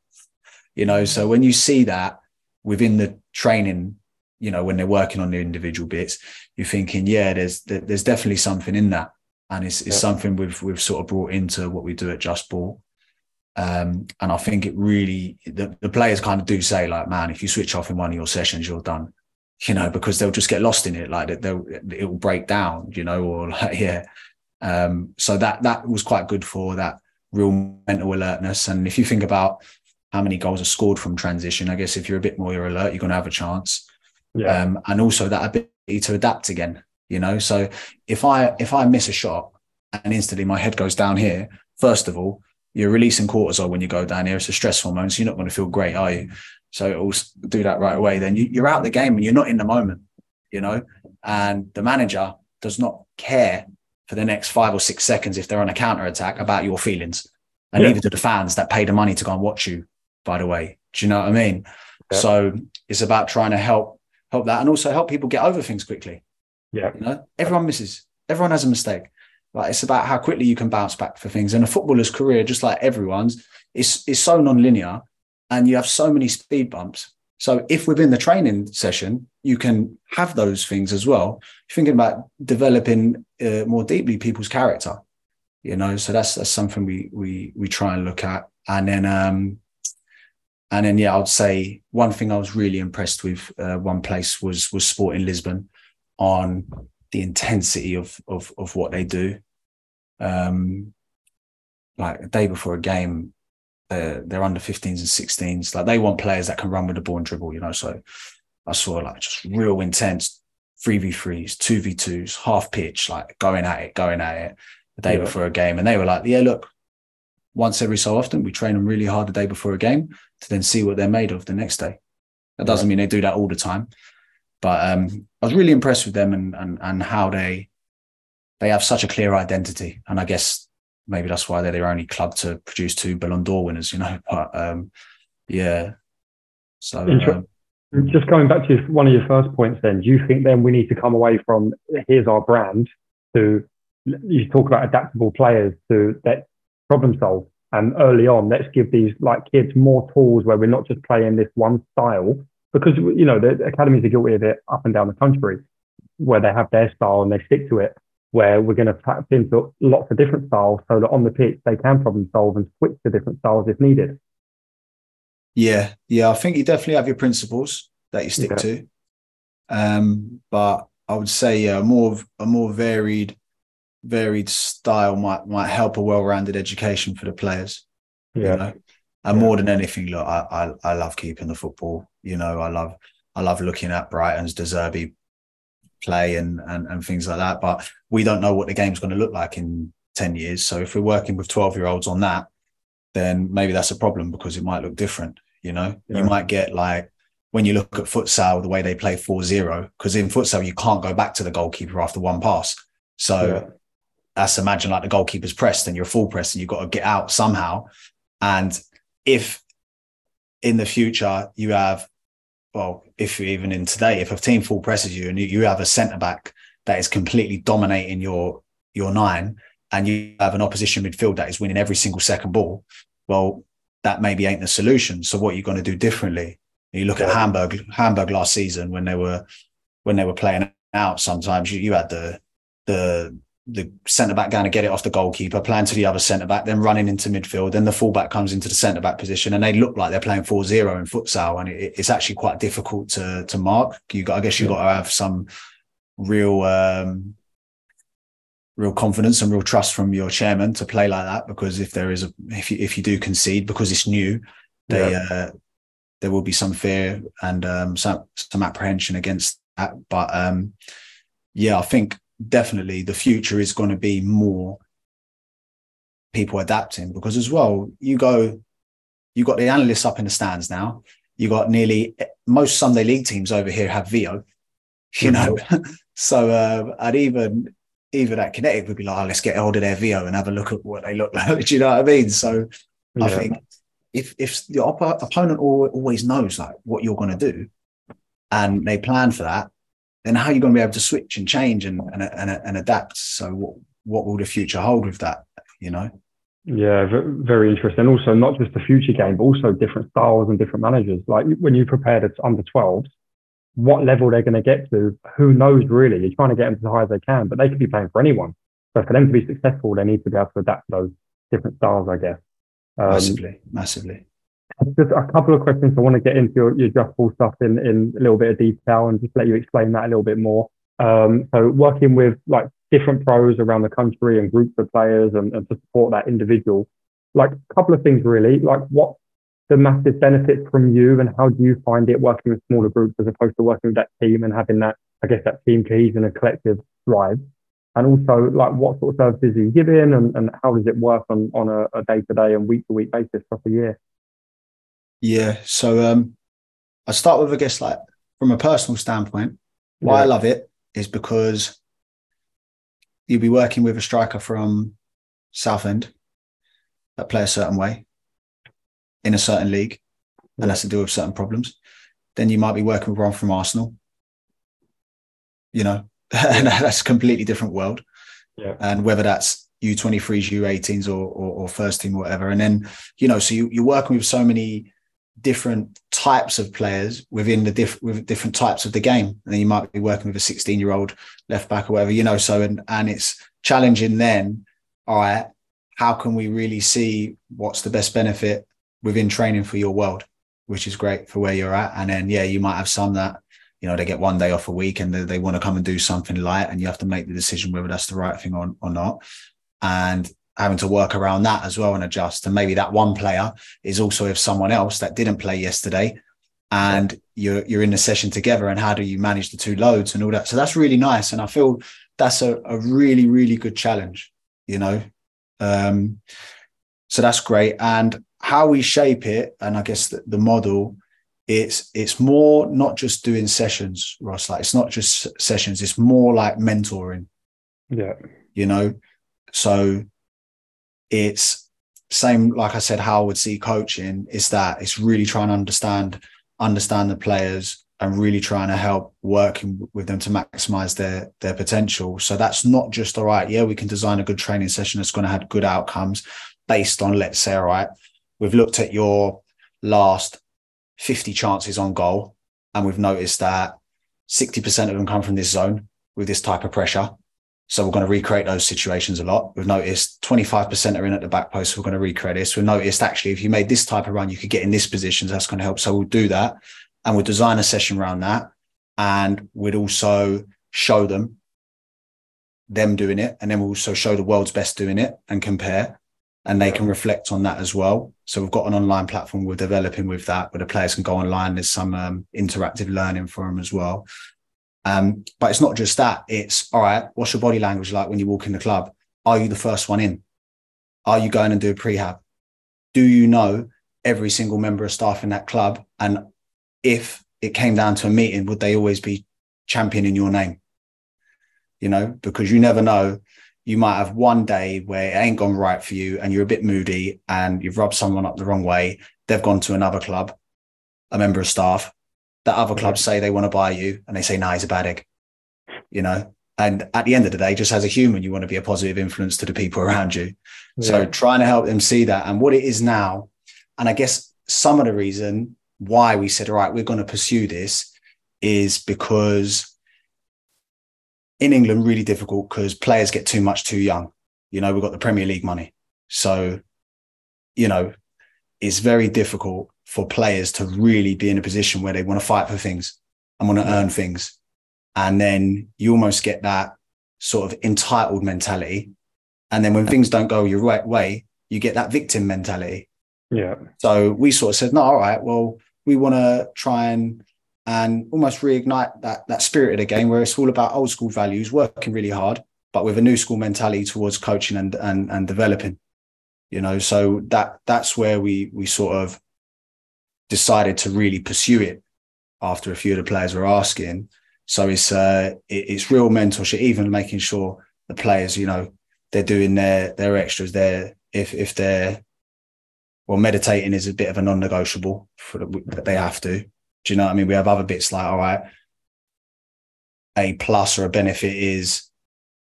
S2: You know, so when you see that within the training, you know, when they're working on the individual bits, you're thinking, yeah, there's there's definitely something in that, and it's, it's yeah. something we've we've sort of brought into what we do at Just Ball. Um, and I think it really the, the players kind of do say like, man, if you switch off in one of your sessions, you're done. You know, because they'll just get lost in it, like they'll it will break down, you know, or like yeah, um, so that that was quite good for that real mental alertness. And if you think about how many goals are scored from transition, I guess if you're a bit more alert, you're going to have a chance. Yeah. Um, and also that ability to adapt again. You know, so if I if I miss a shot and instantly my head goes down here, first of all, you're releasing cortisol when you go down here. It's a stress hormone, so you're not going to feel great, are you? So it'll do that right away. Then you, you're out of the game and you're not in the moment. You know, and the manager does not care for the next five or six seconds if they're on a counter attack about your feelings. And yeah. neither do the fans that pay the money to go and watch you, by the way. Do you know what I mean? Yeah. So it's about trying to help help that and also help people get over things quickly.
S1: Yeah.
S2: You know, everyone misses. Everyone has a mistake. Like it's about how quickly you can bounce back for things. And a footballer's career, just like everyone's, is is so non-linear and you have so many speed bumps. So if within the training session you can have those things as well, you're thinking about developing uh, more deeply people's character, you know. So that's that's something we we we try and look at, and then um, and then yeah, I'd say one thing I was really impressed with uh, one place was was Sporting Lisbon on the intensity of of of what they do. Um, like a day before a game, they're, they're under 15s and 16s. Like they want players that can run with the ball and dribble, you know. So I saw like just real intense 3v3s, 2v2s, half pitch, like going at it, going at it the day yeah. before a game. And they were like, yeah, look, once every so often, we train them really hard the day before a game to then see what they're made of the next day. That doesn't mean they do that all the time. But um, I was really impressed with them and, and and how they they have such a clear identity. And I guess maybe that's why they're their only club to produce two Ballon d'Or winners, you know. But um, yeah. So um,
S1: just going back to one of your first points, then, do you think then we need to come away from here's our brand to you talk about adaptable players to that problem solve And early on, let's give these like kids more tools where we're not just playing this one style because you know the academies are guilty of it up and down the country, where they have their style and they stick to it. Where we're going to tap into lots of different styles so that on the pitch they can problem solve and switch to different styles if needed.
S2: Yeah, yeah, I think you definitely have your principles that you stick okay. to, um, but I would say yeah, more a more varied varied style might might help a well-rounded education for the players.
S1: Yeah.
S2: You know? And yeah. more than anything, look, I, I, I love keeping the football. You know, I love I love looking at Brighton's De Zerbi play and, and and things like that. But we don't know what the game's going to look like in 10 years. So if we're working with 12 year olds on that, then maybe that's a problem because it might look different. You know, yeah. you might get like when you look at futsal, the way they play 4 0, because in futsal, you can't go back to the goalkeeper after one pass. So yeah that's imagine like the goalkeeper's pressed and you're full press and you've got to get out somehow. And if in the future you have, well, if even in today, if a team full presses you and you have a centre back that is completely dominating your your nine, and you have an opposition midfield that is winning every single second ball, well, that maybe ain't the solution. So what are you going to do differently? You look at Hamburg, Hamburg last season when they were when they were playing out. Sometimes you, you had the the the centre back going to get it off the goalkeeper, playing to the other centre back, then running into midfield. Then the fullback comes into the centre back position, and they look like they're playing 4-0 in futsal, and it, it's actually quite difficult to to mark. You got, I guess, you have got to have some real um, real confidence and real trust from your chairman to play like that. Because if there is a if you if you do concede because it's new, they yeah. uh, there will be some fear and um, some some apprehension against that. But um, yeah, I think definitely the future is going to be more people adapting because as well you go you got the analysts up in the stands now you got nearly most sunday league teams over here have Veo you know so uh, and even even at kinetic would be like oh, let's get hold of their Veo and have a look at what they look like do you know what i mean so yeah. i think if if the op- opponent always knows like what you're going to do and they plan for that then how are you going to be able to switch and change and and, and, and adapt? So what what will the future hold with that? You know.
S1: Yeah, very interesting. Also, not just the future game, but also different styles and different managers. Like when you prepared it under 12s, what level they're going to get to, who knows really? You're trying to get them as high as they can, but they could be playing for anyone. So for them to be successful, they need to be able to adapt to those different styles, I guess.
S2: Um, massively, massively.
S1: Just a couple of questions. I want to get into your, your just ball stuff in, in a little bit of detail and just let you explain that a little bit more. Um, so working with like different pros around the country and groups of players and, and to support that individual, like a couple of things really, like what the massive benefits from you and how do you find it working with smaller groups as opposed to working with that team and having that, I guess, that team cohesion and collective drive? And also like what sort of services are you giving and, and how does it work on, on a day to day and week to week basis across the year?
S2: Yeah. So um, I start with, I guess, like from a personal standpoint, why yeah. I love it is because you'll be working with a striker from Southend that play a certain way in a certain league and has to deal with certain problems. Then you might be working with one from Arsenal. You know, that's a completely different world.
S1: Yeah.
S2: And whether that's U23s, U18s, or, or, or first team, or whatever. And then, you know, so you, you're working with so many different types of players within the diff- with different types of the game. And then you might be working with a 16 year old left back or whatever, you know. So and and it's challenging then, all right, how can we really see what's the best benefit within training for your world, which is great for where you're at. And then yeah, you might have some that, you know, they get one day off a week and they, they want to come and do something light and you have to make the decision whether that's the right thing or, or not. And having to work around that as well and adjust. And maybe that one player is also with someone else that didn't play yesterday, and you're you're in the session together. And how do you manage the two loads and all that? So that's really nice, and I feel that's a, a really really good challenge. You know, um, so that's great. And how we shape it, and I guess the, the model. It's it's more not just doing sessions, Ross. Like it's not just sessions. It's more like mentoring.
S1: Yeah.
S2: You know, so it's same like I said, how I would see coaching is that it's really trying to understand understand the players and really trying to help working with them to maximize their their potential. So that's not just all right. Yeah, we can design a good training session that's going to have good outcomes, based on, let's say, all right, we've looked at your last 50 chances on goal, and we've noticed that 60% of them come from this zone with this type of pressure. So we're going to recreate those situations a lot. We've noticed 25% are in at the back post. So we're going to recreate this. We've noticed actually, if you made this type of run, you could get in this position. So that's going to help. So we'll do that. And we'll design a session around that. And we'd also show them them doing it. And then we'll also show the world's best doing it and compare. And they can reflect on that as well. So we've got an online platform we're developing with that, where the players can go online. There's some um, interactive learning for them as well. Um, but it's not just that. It's all right. What's your body language like when you walk in the club? Are you the first one in? Are you going and do a prehab? Do you know every single member of staff in that club? And if it came down to a meeting, would they always be championing your name? You know, because you never know. You might have one day where it ain't gone right for you and you're a bit moody and you've rubbed someone up the wrong way. They've gone to another club, a member of staff, that other clubs say they want to buy you and they say, nah, he's a bad egg, you know? And at the end of the day, just as a human, you want to be a positive influence to the people around you. Yeah. So trying to help them see that and what it is now. And I guess some of the reason why we said, all right, we're going to pursue this is because in England, really difficult because players get too much too young. You know, we've got the Premier League money. So, you know, it's very difficult for players to really be in a position where they want to fight for things and want to earn things. And then you almost get that sort of entitled mentality. And then when things don't go your right way, you get that victim mentality.
S1: Yeah.
S2: So we sort of said, no, all right, well, we want to try and and almost reignite that that spirit of the game where it's all about old school values, working really hard, but with a new school mentality towards coaching and and and developing. You know, so that that's where we we sort of decided to really pursue it after a few of the players were asking. So it's uh, it, it's real mentorship, even making sure the players, you know, they're doing their their extras. They're if if they're well, meditating is a bit of a non-negotiable for the, they have to. Do you know what I mean? We have other bits like, all right, a plus or a benefit is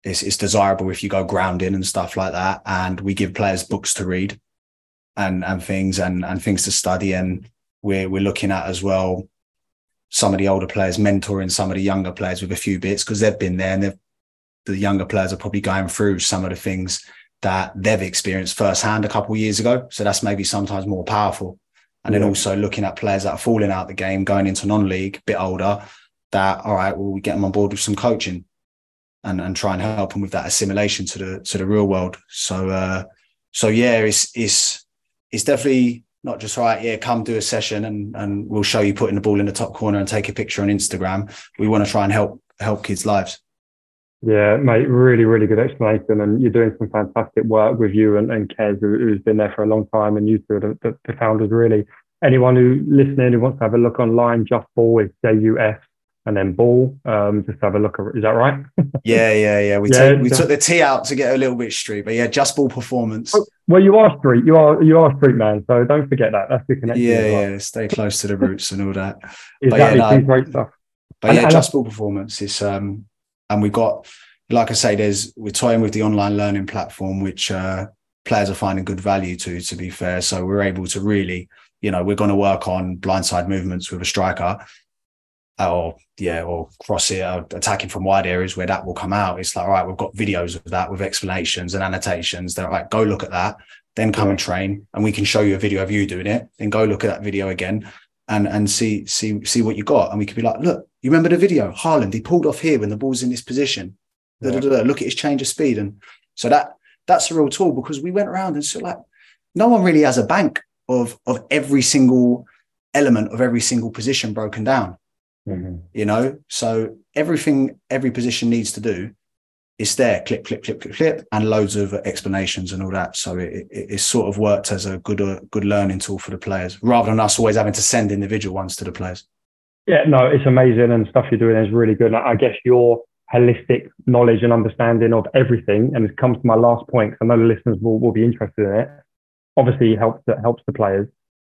S2: it's, it's desirable if you go grounding and stuff like that. And we give players books to read and and things and and things to study and we're we're looking at as well some of the older players mentoring some of the younger players with a few bits because they've been there and the younger players are probably going through some of the things that they've experienced firsthand a couple of years ago. So that's maybe sometimes more powerful. And yeah. then also looking at players that are falling out of the game, going into non-league, a bit older, that all right, well, we get them on board with some coaching and, and try and help them with that assimilation to the to the real world. So uh so yeah, it's it's it's definitely not just right, yeah, come do a session and and we'll show you putting the ball in the top corner and take a picture on Instagram. We want to try and help help kids' lives.
S1: Yeah, mate, really, really good explanation. And you're doing some fantastic work with you and, and Kez, who's been there for a long time, and you two, the, the, the founders, really. Anyone who listening who wants to have a look online, Just Ball is J U S and then ball. Um, just have a look. Is that right?
S2: yeah, yeah, yeah. We, yeah, took, we took the T out to get a little bit street, but yeah, just ball performance. Oh,
S1: well, you are street. You are you are street man. So don't forget that. That's the connection.
S2: Yeah, well. yeah. Stay close to the roots and all that.
S1: exactly. But yeah, no, great stuff.
S2: But and, yeah, and just ball performance is um, and we've got like I say, there's we're toying with the online learning platform, which uh, players are finding good value to. To be fair, so we're able to really, you know, we're going to work on blindside movements with a striker or yeah, or cross it, or attacking from wide areas where that will come out. It's like, all right, we've got videos of that with explanations and annotations. They're like, go look at that, then come and train, and we can show you a video of you doing it. Then go look at that video again, and and see see see what you got. And we could be like, look, you remember the video? Haaland, he pulled off here when the ball's in this position. Yeah. Da, da, da, look at his change of speed, and so that that's a real tool because we went around and so like, no one really has a bank of of every single element of every single position broken down. Mm-hmm. You know, so everything every position needs to do is there, clip, clip, clip, clip, clip, and loads of explanations and all that. So it, it, it sort of worked as a good uh, good learning tool for the players, rather than us always having to send individual ones to the players.
S1: Yeah, no, it's amazing, and stuff you're doing is really good. I guess your holistic knowledge and understanding of everything, and it comes to my last point. because I know the listeners will, will be interested in it. Obviously, helps helps the players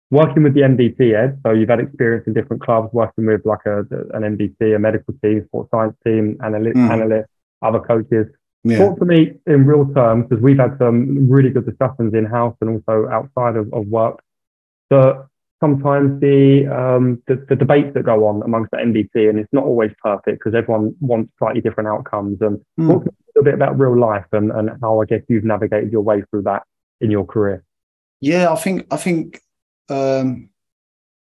S1: working with the MDT, Ed, so you've had experience in different clubs, working with like a, an MDT, a medical team, sports science team, analyst, mm. analyst, other coaches. Yeah. Talk to me in real terms, because we've had some really good discussions in house and also outside of, of work. That sometimes the, um, the, the debates that go on amongst the MDT, and it's not always perfect because everyone wants slightly different outcomes. And mm. talk a little bit about real life and, and how I guess you've navigated your way through that in your career.
S2: Yeah, I think I think um,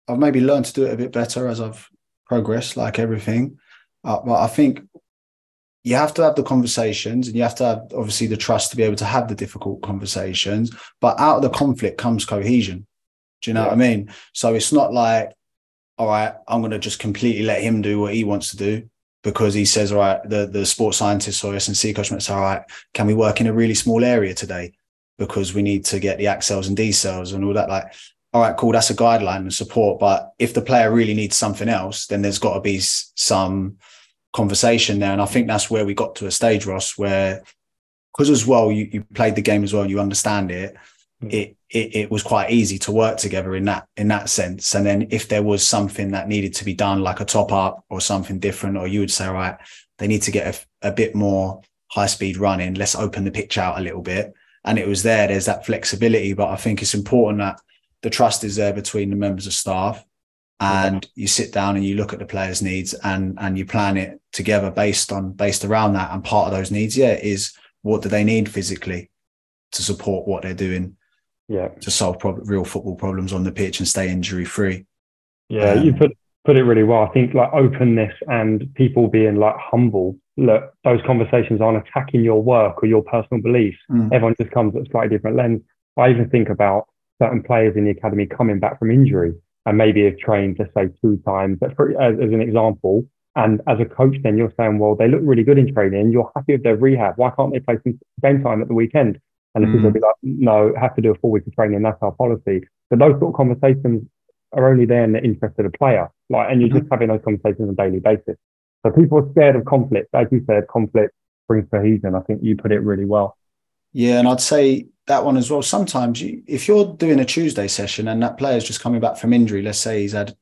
S2: I've maybe learned to do it a bit better as I've progressed, like everything. Uh, but I think you have to have the conversations and you have to have obviously the trust to be able to have the difficult conversations. But out of the conflict comes cohesion. Do you know yeah. what I mean? So it's not like, all right, I'm going to just completely let him do what he wants to do because he says, all right, the, the sports scientist or S&C coach might say, all right, can we work in a really small area today? Because we need to get the accels and decels and all that. Like, all right, cool, that's a guideline and support. But if the player really needs something else, then there's got to be some conversation there. And I think that's where we got to a stage, Ross, where because as well, you, you played the game as well, you understand it. Mm. It, it it was quite easy to work together in that in that sense. And then if there was something that needed to be done, like a top up or something different, or you would say, right, they need to get a, a bit more high speed running. Let's open the pitch out a little bit. And it was there. There's that flexibility, but I think it's important that the trust is there between the members of staff and you sit down and you look at the players needs and and you plan it together based on based around that. And part of those needs yeah is what do they need physically to support what they're doing
S1: yeah.
S2: to solve pro- real football problems on the pitch and stay injury free.
S1: Yeah um, you put put it really well. I think like openness and people being like humble look those conversations aren't attacking your work or your personal beliefs. Mm. everyone just comes at a slightly different lens. I even think about certain players in the academy coming back from injury and maybe have trained, let's say, two times. That's pretty, as, as, an example. And as a coach, then you're saying, well, they look really good in training. You're happy with their rehab. Why can't they play some game time at the weekend? And the mm. people will be like, no, have to do a full week of training. That's our policy. But those sort of conversations are only there in the interest of the player. Like, and you're just mm-hmm. having those conversations on a daily basis. So people are scared of conflict. As you said, conflict brings cohesion. I think you put it really well.
S2: Yeah, and I'd say that one as well. Sometimes you, if you're doing a Tuesday session and that player's just coming back from injury, let's say he's had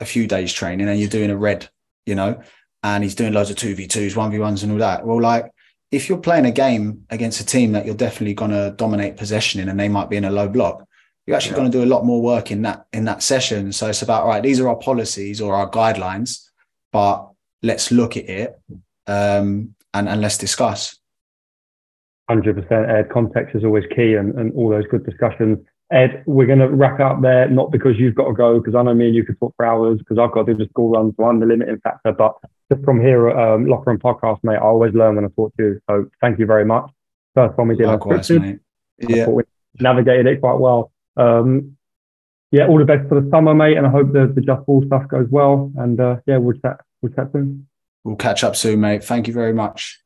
S2: a few days training and you're doing a red, you know, and he's doing loads of 2v2s, 1v1s and all that. Well, like if you're playing a game against a team that you're definitely going to dominate possession in and they might be in a low block, you're actually yeah. going to do a lot more work in that in that session. So it's about right, these are our policies or our guidelines, but let's look at it um, and, and let's discuss.
S1: 100% Ed. Context is always key and, and all those good discussions. Ed, we're going to wrap up there, not because you've got to go, because I know me and you could talk for hours, because I've got to do the school runs, so I'm the limiting factor. But just from here at um, Locker Room Podcast, mate, I always learn when I talk to you. So thank you very much. First one we did
S2: Likewise, unscripted.
S1: Yeah. we navigated it quite well. Um, yeah, all the best for the summer, mate, and I hope the, the Just Ball stuff goes well. And uh, yeah, we'll chat, we'll chat soon.
S2: We'll catch up soon, mate. Thank you very much.